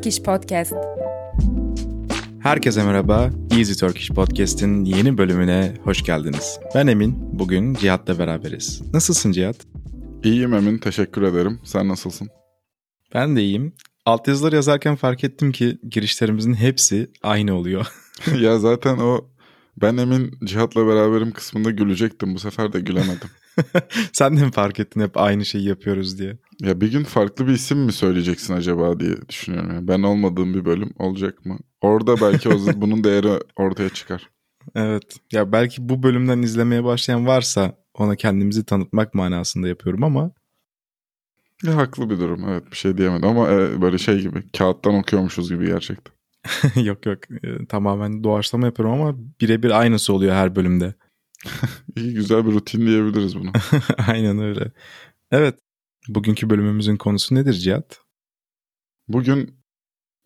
Turkish Podcast. Herkese merhaba. Easy Turkish Podcast'in yeni bölümüne hoş geldiniz. Ben Emin. Bugün Cihat'la beraberiz. Nasılsın Cihat? İyiyim Emin. Teşekkür ederim. Sen nasılsın? Ben de iyiyim. Altyazıları yazarken fark ettim ki girişlerimizin hepsi aynı oluyor. ya zaten o ben Emin Cihat'la beraberim kısmında gülecektim. Bu sefer de gülemedim. Sen de mi fark ettin hep aynı şeyi yapıyoruz diye? Ya bir gün farklı bir isim mi söyleyeceksin acaba diye düşünüyorum. Yani ben olmadığım bir bölüm olacak mı? Orada belki o, bunun değeri ortaya çıkar. Evet. Ya belki bu bölümden izlemeye başlayan varsa ona kendimizi tanıtmak manasında yapıyorum ama ya haklı bir durum. Evet bir şey diyemedim ama e, böyle şey gibi kağıttan okuyormuşuz gibi gerçekten. yok yok e, tamamen doğaçlama yapıyorum ama birebir aynısı oluyor her bölümde. İyi güzel bir rutin diyebiliriz bunu. Aynen öyle. Evet bugünkü bölümümüzün konusu nedir Cihat? Bugün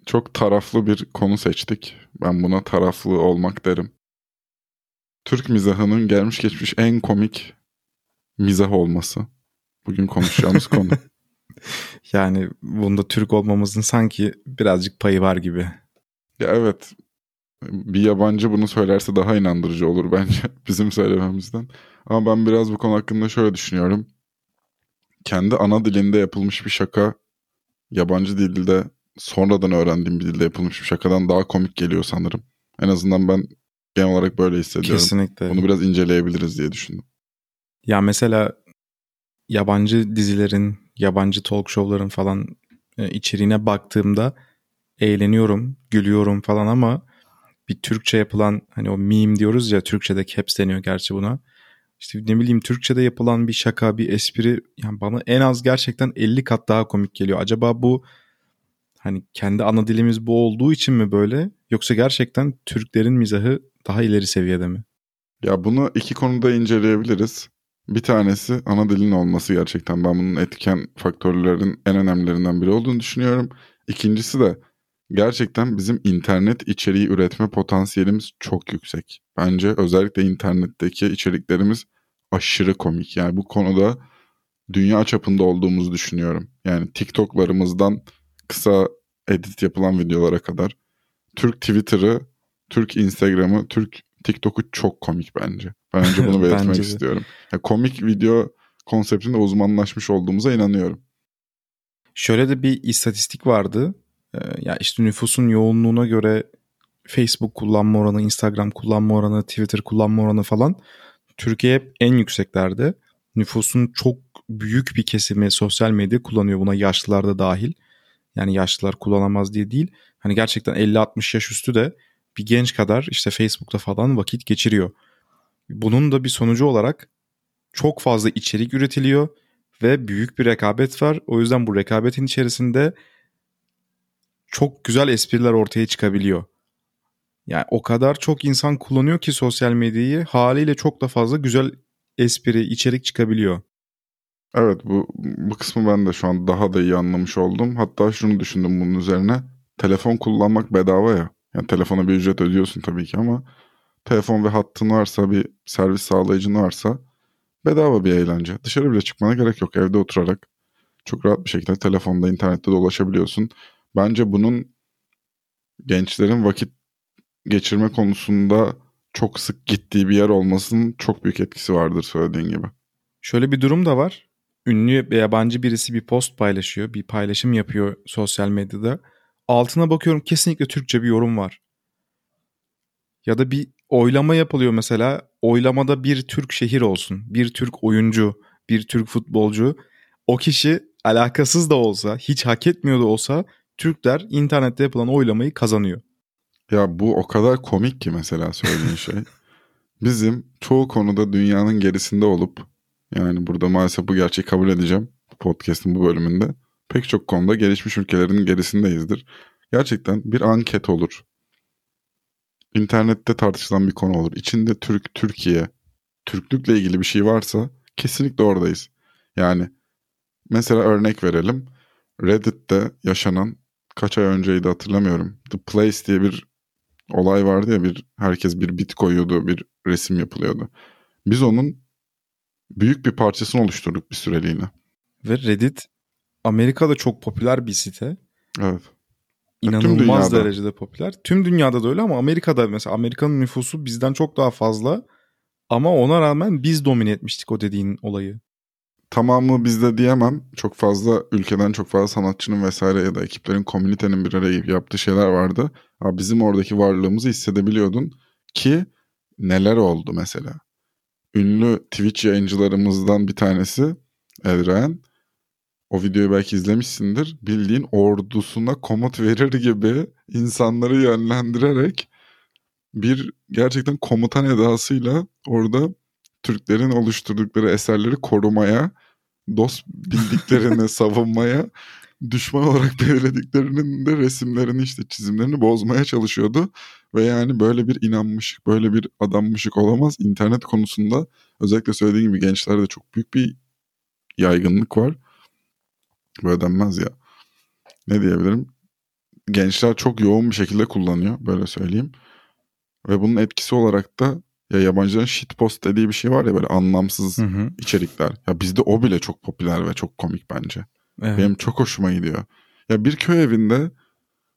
çok taraflı bir konu seçtik. Ben buna taraflı olmak derim. Türk mizahının gelmiş geçmiş en komik mizah olması. Bugün konuşacağımız konu. Yani bunda Türk olmamızın sanki birazcık payı var gibi. Ya evet. Bir yabancı bunu söylerse daha inandırıcı olur bence bizim söylememizden. Ama ben biraz bu konu hakkında şöyle düşünüyorum. Kendi ana dilinde yapılmış bir şaka yabancı dilde sonradan öğrendiğim bir dilde yapılmış bir şakadan daha komik geliyor sanırım. En azından ben genel olarak böyle hissediyorum. Kesinlikle. Bunu biraz inceleyebiliriz diye düşündüm. Ya mesela yabancı dizilerin, yabancı talk show'ların falan e, içeriğine baktığımda eğleniyorum, gülüyorum falan ama bir Türkçe yapılan hani o meme diyoruz ya Türkçe'de caps deniyor gerçi buna. İşte ne bileyim Türkçe'de yapılan bir şaka, bir espri yani bana en az gerçekten 50 kat daha komik geliyor. Acaba bu hani kendi ana dilimiz bu olduğu için mi böyle yoksa gerçekten Türklerin mizahı daha ileri seviyede mi? Ya bunu iki konuda inceleyebiliriz. Bir tanesi ana dilin olması gerçekten ben bunun etken faktörlerin en önemlilerinden biri olduğunu düşünüyorum. İkincisi de gerçekten bizim internet içeriği üretme potansiyelimiz çok yüksek. Bence özellikle internetteki içeriklerimiz aşırı komik. Yani bu konuda dünya çapında olduğumuzu düşünüyorum. Yani TikTok'larımızdan kısa edit yapılan videolara kadar Türk Twitter'ı, Türk Instagram'ı, Türk TikTok'u çok komik bence. Ben önce bunu belirtmek istiyorum. Yani komik video konseptinde uzmanlaşmış olduğumuza inanıyorum. Şöyle de bir istatistik vardı. Ee, ya işte nüfusun yoğunluğuna göre Facebook kullanma oranı, Instagram kullanma oranı, Twitter kullanma oranı falan Türkiye hep en yükseklerde. Nüfusun çok büyük bir kesimi sosyal medya kullanıyor buna yaşlılar da dahil. Yani yaşlılar kullanamaz diye değil. Hani gerçekten 50-60 yaş üstü de bir genç kadar işte Facebook'ta falan vakit geçiriyor. Bunun da bir sonucu olarak çok fazla içerik üretiliyor ve büyük bir rekabet var. O yüzden bu rekabetin içerisinde çok güzel espriler ortaya çıkabiliyor. Yani o kadar çok insan kullanıyor ki sosyal medyayı haliyle çok da fazla güzel espri, içerik çıkabiliyor. Evet bu, bu kısmı ben de şu an daha da iyi anlamış oldum. Hatta şunu düşündüm bunun üzerine. Telefon kullanmak bedava ya. Yani telefona bir ücret ödüyorsun tabii ki ama telefon ve hattın varsa bir servis sağlayıcın varsa bedava bir eğlence. Dışarı bile çıkmana gerek yok. Evde oturarak çok rahat bir şekilde telefonda internette dolaşabiliyorsun. Bence bunun gençlerin vakit geçirme konusunda çok sık gittiği bir yer olmasının çok büyük etkisi vardır söylediğin gibi. Şöyle bir durum da var. Ünlü yabancı birisi bir post paylaşıyor, bir paylaşım yapıyor sosyal medyada. Altına bakıyorum kesinlikle Türkçe bir yorum var. Ya da bir oylama yapılıyor mesela. Oylamada bir Türk şehir olsun, bir Türk oyuncu, bir Türk futbolcu. O kişi alakasız da olsa, hiç hak etmiyor da olsa Türkler internette yapılan oylamayı kazanıyor. Ya bu o kadar komik ki mesela söylediğin şey. Bizim çoğu konuda dünyanın gerisinde olup yani burada maalesef bu gerçeği kabul edeceğim podcast'ın bu bölümünde. Pek çok konuda gelişmiş ülkelerin gerisindeyizdir. Gerçekten bir anket olur. İnternette tartışılan bir konu olur. İçinde Türk, Türkiye, Türklükle ilgili bir şey varsa kesinlikle oradayız. Yani mesela örnek verelim. Reddit'te yaşanan kaç ay önceydi hatırlamıyorum. The Place diye bir olay vardı ya bir herkes bir bit koyuyordu, bir resim yapılıyordu. Biz onun büyük bir parçasını oluşturduk bir süreliğine. Ve Reddit Amerika'da çok popüler bir site. Evet. inanılmaz derecede popüler. Tüm dünyada da öyle ama Amerika'da mesela Amerika'nın nüfusu bizden çok daha fazla. Ama ona rağmen biz domine etmiştik o dediğin olayı. Tamamı bizde diyemem. Çok fazla ülkeden çok fazla sanatçının vesaire ya da ekiplerin, komünitenin bir araya yaptığı şeyler vardı. Ama bizim oradaki varlığımızı hissedebiliyordun ki neler oldu mesela. Ünlü Twitch yayıncılarımızdan bir tanesi Edren. O videoyu belki izlemişsindir. Bildiğin ordusuna komut verir gibi insanları yönlendirerek bir gerçekten komutan edasıyla orada Türklerin oluşturdukları eserleri korumaya, dost bildiklerini savunmaya, düşman olarak belirlediklerinin de resimlerini işte çizimlerini bozmaya çalışıyordu. Ve yani böyle bir inanmışık, böyle bir adammışık olamaz. İnternet konusunda özellikle söylediğim gibi gençlerde çok büyük bir yaygınlık var. Böyle denmez ya. Ne diyebilirim? Gençler çok yoğun bir şekilde kullanıyor böyle söyleyeyim. Ve bunun etkisi olarak da ya yabancıların shitpost dediği bir şey var ya böyle anlamsız Hı hı. içerikler. Ya bizde o bile çok popüler ve çok komik bence. Evet. Benim çok hoşuma gidiyor. Ya bir köy evinde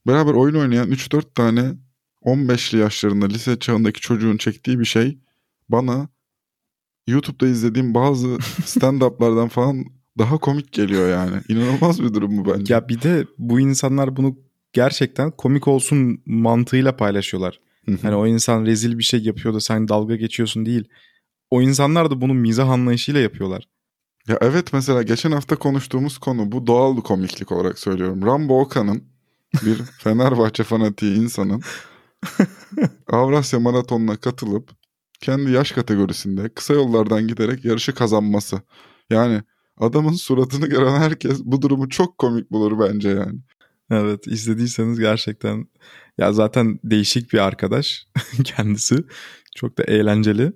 beraber oyun oynayan 3-4 tane 15'li yaşlarında lise çağındaki çocuğun çektiği bir şey bana YouTube'da izlediğim bazı stand-up'lardan falan daha komik geliyor yani. İnanılmaz bir durum bu bence. Ya bir de bu insanlar bunu gerçekten komik olsun mantığıyla paylaşıyorlar. Hani o insan rezil bir şey yapıyor da sen dalga geçiyorsun değil. O insanlar da bunu mizah anlayışıyla yapıyorlar. Ya evet mesela geçen hafta konuştuğumuz konu bu doğal komiklik olarak söylüyorum. Rambo Okan'ın bir Fenerbahçe fanatiği insanın Avrasya Maratonu'na katılıp kendi yaş kategorisinde kısa yollardan giderek yarışı kazanması. Yani adamın suratını gören herkes bu durumu çok komik bulur bence yani. Evet izlediyseniz gerçekten ya zaten değişik bir arkadaş kendisi. Çok da eğlenceli.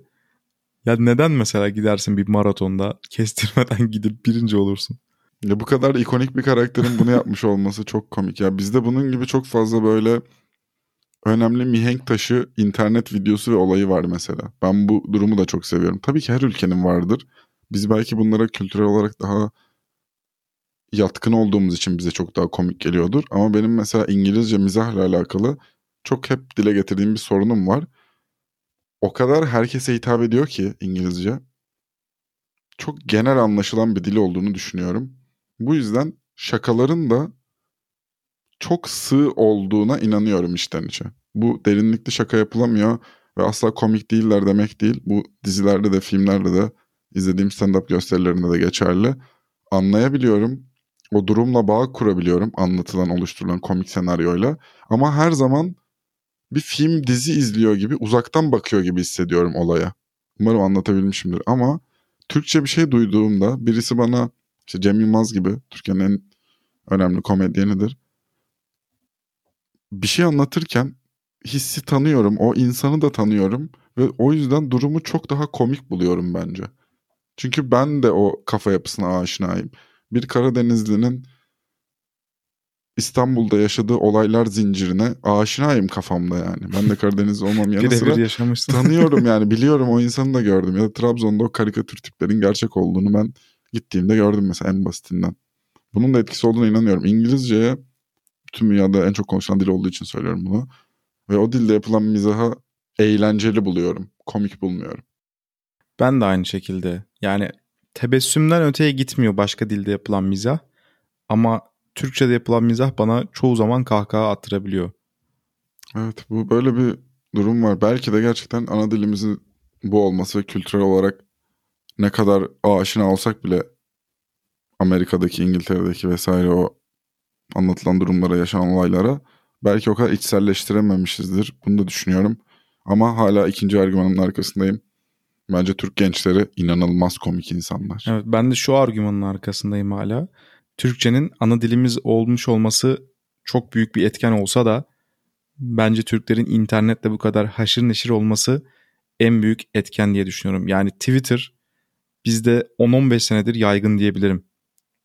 Ya neden mesela gidersin bir maratonda kestirmeden gidip birinci olursun? Ya bu kadar ikonik bir karakterin bunu yapmış olması çok komik. Ya bizde bunun gibi çok fazla böyle önemli mihenk taşı internet videosu ve olayı var mesela. Ben bu durumu da çok seviyorum. Tabii ki her ülkenin vardır. Biz belki bunlara kültürel olarak daha yatkın olduğumuz için bize çok daha komik geliyordur. Ama benim mesela İngilizce mizahla alakalı çok hep dile getirdiğim bir sorunum var. O kadar herkese hitap ediyor ki İngilizce. Çok genel anlaşılan bir dil olduğunu düşünüyorum. Bu yüzden şakaların da çok sığ olduğuna inanıyorum içten içe. Bu derinlikli şaka yapılamıyor ve asla komik değiller demek değil. Bu dizilerde de filmlerde de izlediğim stand-up gösterilerinde de geçerli. Anlayabiliyorum. O durumla bağ kurabiliyorum anlatılan oluşturulan komik senaryoyla. Ama her zaman bir film dizi izliyor gibi uzaktan bakıyor gibi hissediyorum olaya. Umarım anlatabilmişimdir ama Türkçe bir şey duyduğumda birisi bana işte Cem Yılmaz gibi Türkiye'nin en önemli komedyenidir. Bir şey anlatırken hissi tanıyorum, o insanı da tanıyorum ve o yüzden durumu çok daha komik buluyorum bence. Çünkü ben de o kafa yapısına aşinayım. Bir Karadenizlinin İstanbul'da yaşadığı olaylar zincirine aşinayım kafamda yani. Ben de Karadeniz olmam yanı sıra yaşamışsın. tanıyorum yani biliyorum o insanı da gördüm. Ya da Trabzon'da o karikatür tiplerin gerçek olduğunu ben gittiğimde gördüm mesela en basitinden. Bunun da etkisi olduğuna inanıyorum. İngilizceye tüm dünyada en çok konuşulan dil olduğu için söylüyorum bunu. Ve o dilde yapılan mizaha eğlenceli buluyorum. Komik bulmuyorum. Ben de aynı şekilde. Yani tebessümden öteye gitmiyor başka dilde yapılan mizah. Ama Türkçe'de yapılan mizah bana çoğu zaman kahkaha attırabiliyor. Evet bu böyle bir durum var. Belki de gerçekten ana dilimizin bu olması ve kültürel olarak ne kadar aşina olsak bile Amerika'daki, İngiltere'deki vesaire o anlatılan durumlara, yaşanan olaylara belki o kadar içselleştirememişizdir. Bunu da düşünüyorum. Ama hala ikinci argümanın arkasındayım. Bence Türk gençleri inanılmaz komik insanlar. Evet ben de şu argümanın arkasındayım hala. Türkçenin ana dilimiz olmuş olması çok büyük bir etken olsa da bence Türklerin internetle bu kadar haşır neşir olması en büyük etken diye düşünüyorum. Yani Twitter bizde 10-15 senedir yaygın diyebilirim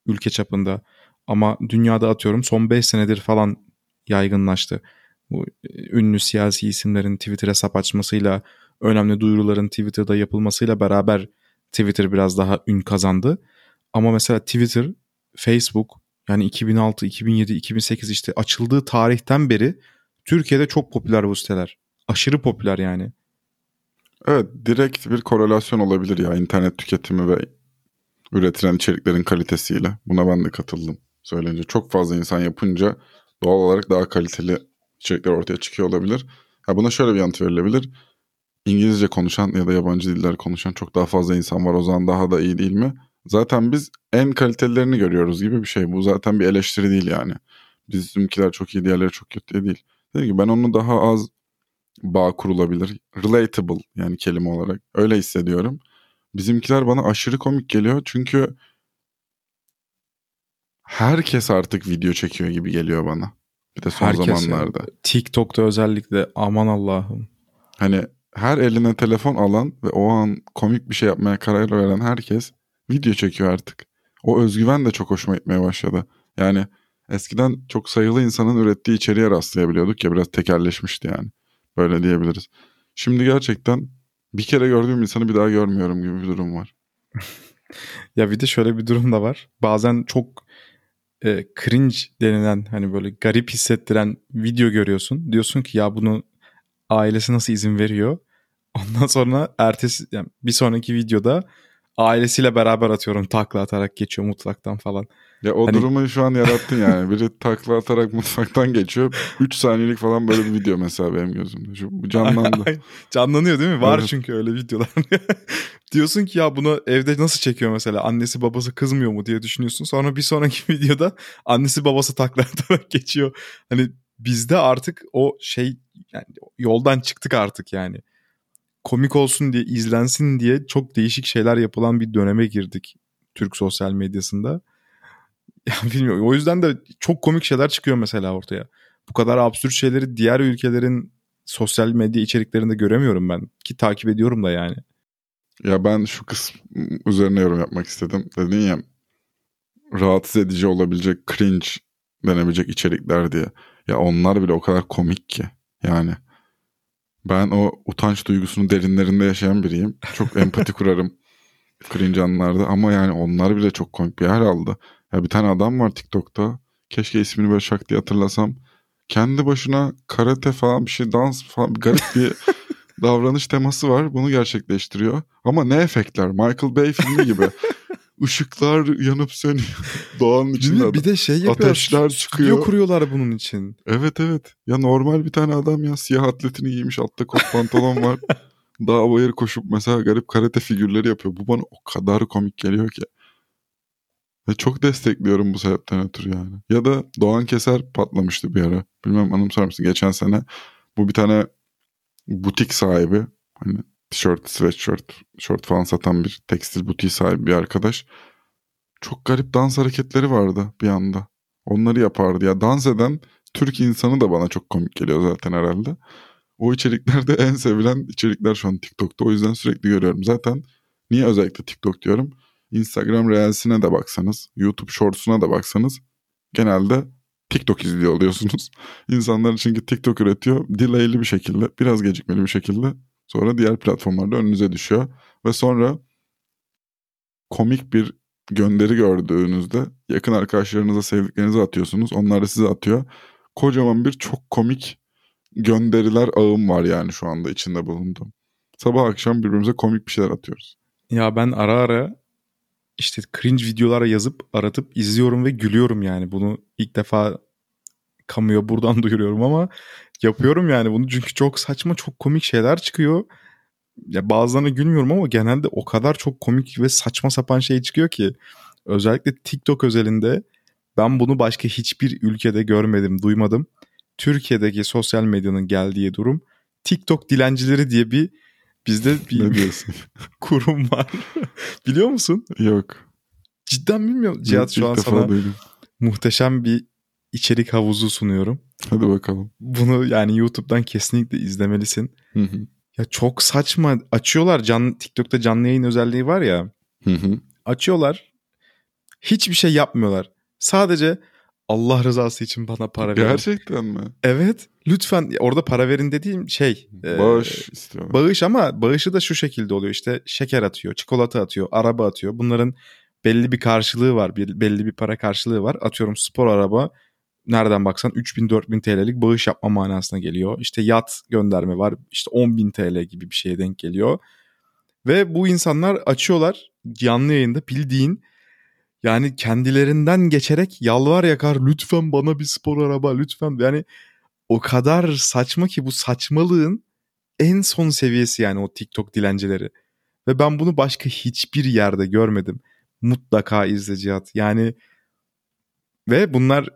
ülke çapında. Ama dünyada atıyorum son 5 senedir falan yaygınlaştı. Bu e, ünlü siyasi isimlerin Twitter hesap açmasıyla, önemli duyuruların Twitter'da yapılmasıyla beraber Twitter biraz daha ün kazandı. Ama mesela Twitter, Facebook Yani 2006, 2007, 2008 işte açıldığı tarihten beri Türkiye'de çok popüler bu siteler. Aşırı popüler yani. Evet direkt bir korelasyon olabilir ya internet tüketimi ve üretilen içeriklerin kalitesiyle. Buna ben de katıldım söyleyince. Çok fazla insan yapınca doğal olarak daha kaliteli içerikler ortaya çıkıyor olabilir. Ha buna şöyle bir yanıt verilebilir. İngilizce konuşan ya da yabancı diller konuşan çok daha fazla insan var. O zaman daha da iyi değil mi? Zaten biz en kalitelilerini görüyoruz gibi bir şey. Bu zaten bir eleştiri değil yani. Bizimkiler çok iyi, diğerleri çok kötü değil. Dedi ki ben onu daha az bağ kurulabilir. Relatable yani kelime olarak. Öyle hissediyorum. Bizimkiler bana aşırı komik geliyor. Çünkü herkes artık video çekiyor gibi geliyor bana. Bir de son Herkes zamanlarda. yani. TikTok'ta özellikle aman Allah'ım. Hani her eline telefon alan ve o an komik bir şey yapmaya karar veren herkes video çekiyor artık. O özgüven de çok hoşuma gitmeye başladı. Yani eskiden çok sayılı insanın ürettiği içeriğe rastlayabiliyorduk ya biraz tekerleşmişti yani. Böyle diyebiliriz. Şimdi gerçekten bir kere gördüğüm insanı bir daha görmüyorum gibi bir durum var. Ya bir de şöyle bir durum da var. Bazen çok e, cringe denilen hani böyle garip hissettiren video görüyorsun. Diyorsun ki ya bunu ailesi nasıl izin veriyor? Ondan sonra ertesi yani bir sonraki videoda ailesiyle beraber atıyorum takla atarak geçiyor mutfaktan falan. Ya o Hani- durumu şu an yarattın yani. Biri takla atarak mutfaktan geçiyor. 3 saniyelik falan böyle bir video mesela benim gözümde. Şu canlandı. Canlanıyor değil mi? Var Evet. çünkü öyle videolar. Diyorsun ki ya bunu evde nasıl çekiyor mesela? Annesi babası kızmıyor mu diye düşünüyorsun. Sonra bir sonraki videoda annesi babası takla atarak geçiyor. Hani bizde artık o şey yani yoldan çıktık artık yani. Komik olsun diye izlensin diye çok değişik şeyler yapılan bir döneme girdik Türk sosyal medyasında. Ya bilmiyorum. O yüzden de çok komik şeyler çıkıyor mesela ortaya. Bu kadar absürt şeyleri diğer ülkelerin sosyal medya içeriklerinde göremiyorum ben. Ki takip ediyorum da yani. Ya ben şu kısım üzerine yorum yapmak istedim. Dedin ya rahatsız edici olabilecek cringe denebilecek içerikler diye. Ya onlar bile o kadar komik ki. Yani ben o utanç duygusunu derinlerinde yaşayan biriyim. Çok empati kurarım cringe anlarda ama yani onlar bile çok komik bir hal aldı. Ya bir tane adam var TikTok'ta. Keşke ismini böyle şak diye hatırlasam. Kendi başına karate falan bir şey dans falan bir garip bir davranış teması var. Bunu gerçekleştiriyor. Ama ne efektler? Michael Bay filmi gibi. Işıklar yanıp sönüyor. Doğanın içinde? Bir de şey yapıyor. Ateşler stüdyo çıkıyor. kuruyorlar bunun için. Evet evet. Ya normal bir tane adam ya siyah atletini giymiş altta kot pantolon var. Dağ bayır koşup mesela garip karate figürleri yapıyor. Bu bana o kadar komik geliyor ki. Ve çok destekliyorum bu sebepten ötürü yani. Ya da Doğan Keser patlamıştı bir ara. Bilmem anımsar mısın? Geçen sene bu bir tane butik sahibi. Hani tişört, sweatshirt, şort falan satan bir tekstil butiği sahibi bir arkadaş. Çok garip dans hareketleri vardı bir anda. Onları yapardı. Ya dans eden Türk insanı da bana çok komik geliyor zaten herhalde. O içeriklerde en sevilen içerikler şu an TikTok'ta. O yüzden sürekli görüyorum. Zaten niye özellikle TikTok diyorum? Instagram Reels'ine de baksanız, YouTube Shorts'una da baksanız genelde TikTok izliyor oluyorsunuz. İnsanlar çünkü TikTok üretiyor. Delay'li bir şekilde, biraz gecikmeli bir şekilde sonra diğer platformlarda önünüze düşüyor. Ve sonra komik bir gönderi gördüğünüzde yakın arkadaşlarınıza, sevdiklerinize atıyorsunuz. Onlar da size atıyor. Kocaman bir çok komik gönderiler ağım var yani şu anda içinde bulunduğum. Sabah akşam birbirimize komik bir şeyler atıyoruz. Ya ben ara ara işte cringe videolar yazıp aratıp izliyorum ve gülüyorum yani. Bunu ilk defa kamuya buradan duyuruyorum ama yapıyorum yani bunu çünkü çok saçma çok komik şeyler çıkıyor. Ya bazılarına gülmüyorum ama genelde o kadar çok komik ve saçma sapan şey çıkıyor ki özellikle TikTok özelinde ben bunu başka hiçbir ülkede görmedim, duymadım. Türkiye'deki sosyal medyanın geldiği durum TikTok dilencileri diye bir bizde bir kurum var. Biliyor musun? Yok. Cidden bilmiyorum. Cihat şu an sana duydum. muhteşem bir içerik havuzu sunuyorum. Hadi bakalım. Bunu yani YouTube'dan kesinlikle izlemelisin. Hı hı. Ya çok saçma. Açıyorlar can TikTok'ta canlı yayın özelliği var ya. Hı hı. Açıyorlar. Hiçbir şey yapmıyorlar. Sadece Allah rızası için bana para verin. Gerçekten mi? Evet. Lütfen orada para verin dediğim şey. e, Bağış istiyorlar. Bağış ama bağışı da şu şekilde oluyor işte şeker atıyor, çikolata atıyor, araba atıyor. Bunların belli bir karşılığı var. Belli bir para karşılığı var. Atıyorum spor araba nereden baksan 3000-4000 TL'lik bağış yapma manasına geliyor. İşte yat gönderme var. İşte 10.000 TL gibi bir şeye denk geliyor. Ve bu insanlar açıyorlar canlı yayında bildiğin yani kendilerinden geçerek yalvar yakar lütfen bana bir spor araba lütfen. Yani o kadar saçma ki bu saçmalığın en son seviyesi yani o TikTok dilencileri. Ve ben bunu başka hiçbir yerde görmedim. Mutlaka izle Cihat. Yani ve bunlar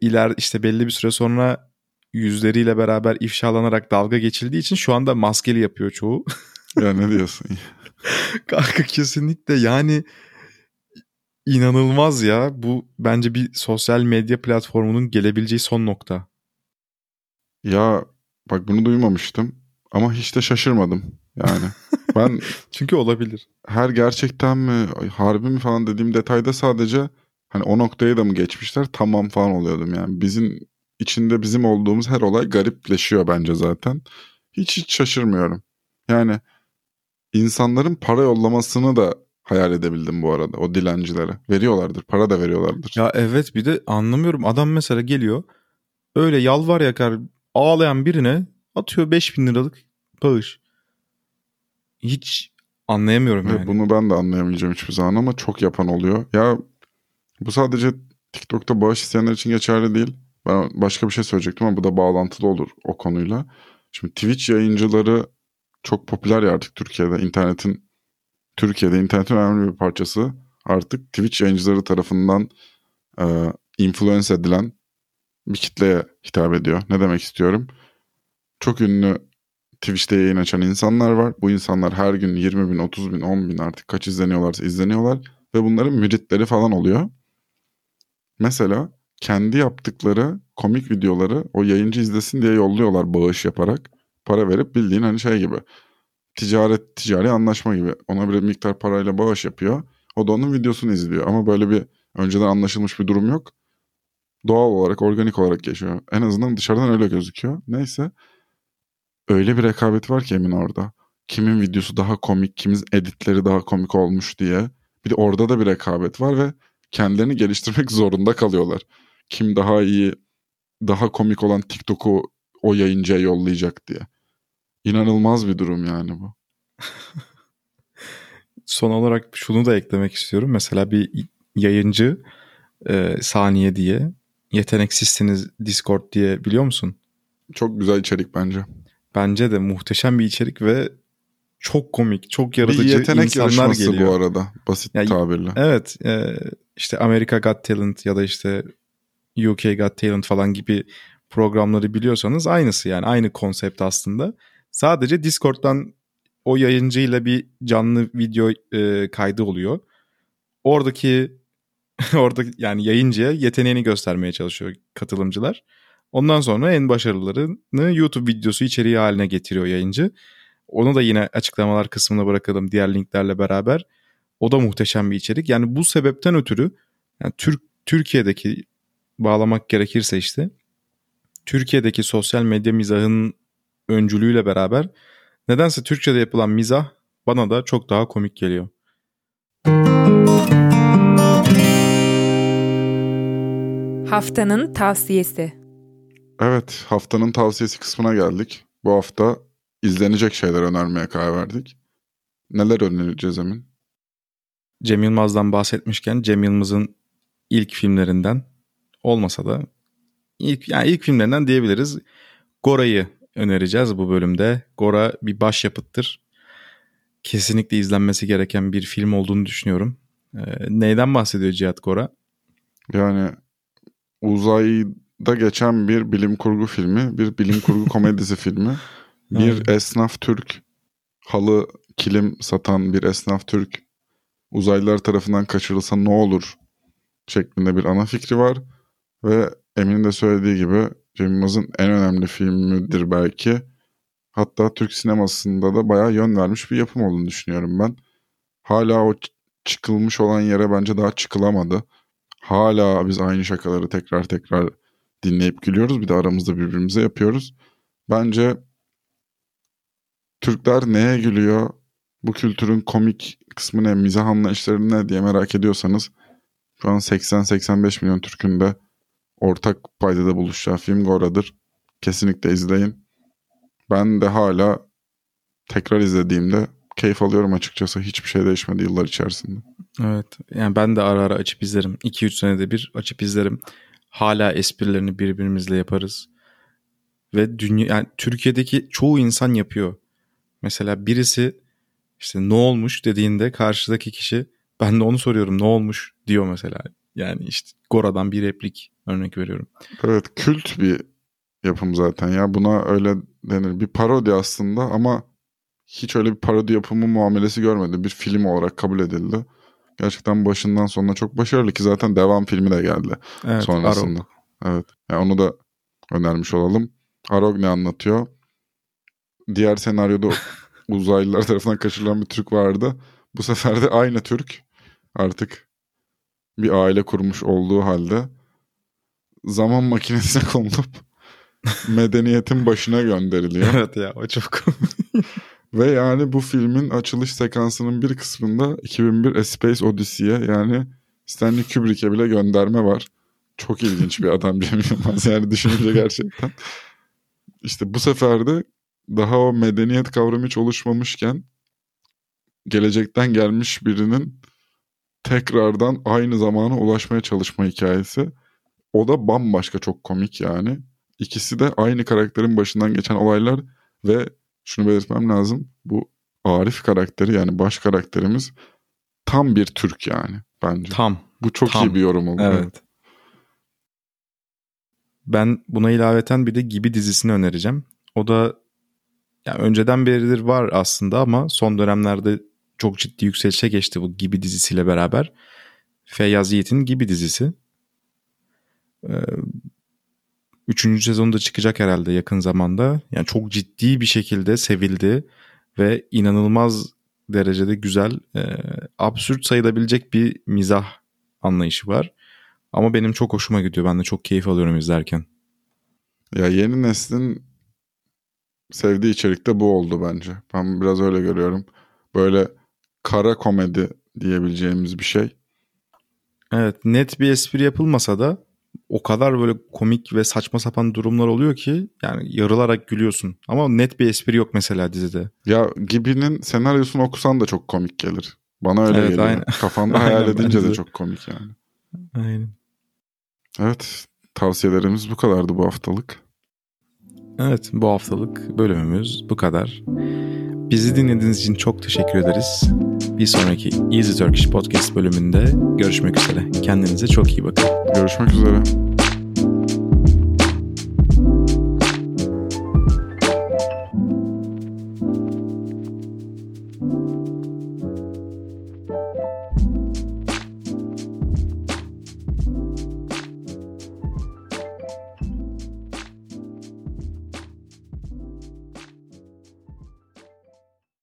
iler işte belli bir süre sonra yüzleriyle beraber ifşalanarak dalga geçildiği için şu anda maskeli yapıyor çoğu. ya ne diyorsun? Kanka kesinlikle yani inanılmaz ya. Bu bence bir sosyal medya platformunun gelebileceği son nokta. Ya bak bunu duymamıştım ama hiç de şaşırmadım yani. Ben çünkü olabilir. Her gerçekten mi harbi mi falan dediğim detayda sadece hani o noktaya da mı geçmişler tamam falan oluyordum yani. Bizim içinde bizim olduğumuz her olay garipleşiyor bence zaten. Hiç hiç şaşırmıyorum. Yani insanların para yollamasını da hayal edebildim bu arada o dilencilere. Veriyorlardır, para da veriyorlardır. Ya evet bir de anlamıyorum. Adam mesela geliyor öyle yalvar yakar ağlayan birine atıyor 5000 liralık bağış. Hiç anlayamıyorum yani. Bunu ben de anlayamayacağım hiçbir zaman ama çok yapan oluyor. Ya bu sadece TikTok'ta bağış isteyenler için geçerli değil. Ben başka bir şey söyleyecektim ama bu da bağlantılı olur o konuyla. Şimdi Twitch yayıncıları çok popüler ya artık Türkiye'de. internetin Türkiye'de internetin önemli bir parçası. Artık Twitch yayıncıları tarafından e, influence edilen bir kitleye hitap ediyor. Ne demek istiyorum? Çok ünlü Twitch'te yayın açan insanlar var. Bu insanlar her gün 20 bin, 30 bin, 10 bin artık kaç izleniyorlarsa izleniyorlar. Ve bunların müritleri falan oluyor. Mesela kendi yaptıkları komik videoları o yayıncı izlesin diye yolluyorlar bağış yaparak. Para verip bildiğin hani şey gibi. Ticaret, ticari anlaşma gibi. Ona bir miktar parayla bağış yapıyor. O da onun videosunu izliyor. Ama böyle bir önceden anlaşılmış bir durum yok. Doğal olarak, organik olarak geçiyor. En azından dışarıdan öyle gözüküyor. Neyse. Öyle bir rekabet var ki emin orada. Kimin videosu daha komik, kimin editleri daha komik olmuş diye. Bir de orada da bir rekabet var ve kendilerini geliştirmek zorunda kalıyorlar. Kim daha iyi, daha komik olan TikTok'u o yayıncıya yollayacak diye. İnanılmaz bir durum yani bu. Son olarak şunu da eklemek istiyorum. Mesela bir yayıncı e, saniye diye yeteneksizsiniz Discord diye biliyor musun? Çok güzel içerik bence. Bence de muhteşem bir içerik ve çok komik, çok yaratıcı bir yetenek insanlar geliyor. bu arada basit yani, tabirle. Evet e, işte America Got Talent ya da işte UK Got Talent falan gibi programları biliyorsanız aynısı yani aynı konsept aslında. Sadece Discord'dan o yayıncıyla bir canlı video e, kaydı oluyor. Oradaki orada yani yayıncıya yeteneğini göstermeye çalışıyor katılımcılar. Ondan sonra en başarılılarını YouTube videosu içeriği haline getiriyor yayıncı. Onu da yine açıklamalar kısmına bırakalım diğer linklerle beraber. O da muhteşem bir içerik. Yani bu sebepten ötürü yani Türk Türkiye'deki bağlamak gerekirse işte Türkiye'deki sosyal medya mizahının öncülüğüyle beraber nedense Türkçe'de yapılan mizah bana da çok daha komik geliyor. Haftanın tavsiyesi. Evet, haftanın tavsiyesi kısmına geldik. Bu hafta izlenecek şeyler önermeye karar verdik. Neler önereceğiz Emin? Cem Yılmaz'dan bahsetmişken Cem Yılmaz'ın ilk filmlerinden olmasa da ilk yani ilk filmlerinden diyebiliriz. Gora'yı önereceğiz bu bölümde. Gora bir başyapıttır. Kesinlikle izlenmesi gereken bir film olduğunu düşünüyorum. Ee, neyden bahsediyor Cihat Gora? Yani uzayda geçen bir bilim kurgu filmi, bir bilim kurgu komedisi filmi. Bir esnaf Türk halı kilim satan bir esnaf Türk uzaylılar tarafından kaçırılsa ne olur şeklinde bir ana fikri var. Ve Emin'in de söylediği gibi Cem Yılmaz'ın en önemli filmidir belki. Hatta Türk sinemasında da bayağı yön vermiş bir yapım olduğunu düşünüyorum ben. Hala o çıkılmış olan yere bence daha çıkılamadı. Hala biz aynı şakaları tekrar tekrar dinleyip gülüyoruz. Bir de aramızda birbirimize yapıyoruz. Bence Türkler neye gülüyor bu kültürün komik kısmı ne, mizah anlayışları ne diye merak ediyorsanız şu an 80-85 milyon Türk'ün de ortak paydada buluşacağı film Gora'dır. Kesinlikle izleyin. Ben de hala tekrar izlediğimde keyif alıyorum açıkçası. Hiçbir şey değişmedi yıllar içerisinde. Evet. Yani ben de ara ara açıp izlerim. 2-3 senede bir açıp izlerim. Hala esprilerini birbirimizle yaparız. Ve dünya yani Türkiye'deki çoğu insan yapıyor. Mesela birisi işte ne olmuş dediğinde karşıdaki kişi ben de onu soruyorum ne olmuş diyor mesela. Yani işte Gora'dan bir replik örnek veriyorum. Evet kült bir yapım zaten ya buna öyle denir. Bir parodi aslında ama hiç öyle bir parodi yapımı muamelesi görmedi. Bir film olarak kabul edildi. Gerçekten başından sonuna çok başarılı ki zaten devam filmi de geldi Evet, sonrasında. Arog. Evet. Yani onu da önermiş olalım. Arog ne anlatıyor? Diğer senaryoda uzaylılar tarafından kaçırılan bir Türk vardı. Bu sefer de aynı Türk artık bir aile kurmuş olduğu halde zaman makinesine konulup medeniyetin başına gönderiliyor. Evet ya o çok Ve yani bu filmin açılış sekansının bir kısmında 2001 A Space Odyssey'e yani Stanley Kubrick'e bile gönderme var. Çok ilginç bir adam Cem Yılmaz yani düşününce gerçekten. İşte bu sefer de daha o medeniyet kavramı hiç oluşmamışken gelecekten gelmiş birinin tekrardan aynı zamana ulaşmaya çalışma hikayesi. O da bambaşka çok komik yani. İkisi de aynı karakterin başından geçen olaylar ve şunu belirtmem lazım. Bu Arif karakteri yani baş karakterimiz tam bir Türk yani bence. tam. Bu çok tam. iyi bir yorum oldu. Evet. Ben buna ilaveten bir de Gibi dizisini önereceğim. O da yani önceden beridir var aslında ama son dönemlerde çok ciddi yükselişe geçti bu Gibi dizisiyle beraber. Feyyaz Yiğit'in Gibi dizisi. Ee, Üçüncü sezonda çıkacak herhalde yakın zamanda. Yani çok ciddi bir şekilde sevildi ve inanılmaz derecede güzel, e, absürt sayılabilecek bir mizah anlayışı var. Ama benim çok hoşuma gidiyor. Ben de çok keyif alıyorum izlerken. Ya yeni neslin sevdiği içerik de bu oldu bence. Ben biraz öyle görüyorum. Böyle kara komedi diyebileceğimiz bir şey. Evet net bir espri yapılmasa da o kadar böyle komik ve saçma sapan durumlar oluyor ki yani yarılarak gülüyorsun. Ama net bir espri yok mesela dizide. Ya Gibi'nin senaryosunu okusan da çok komik gelir. Bana öyle Evet, geliyor. aynen. Kafanda hayal Aynen, edince bence de de. çok komik yani. Aynen. Evet tavsiyelerimiz bu kadardı bu haftalık. Evet bu haftalık bölümümüz bu kadar. Bizi dinlediğiniz için çok teşekkür ederiz. Bir sonraki Easy Turkish Podcast bölümünde görüşmek üzere. Kendinize çok iyi bakın. Görüşmek üzere.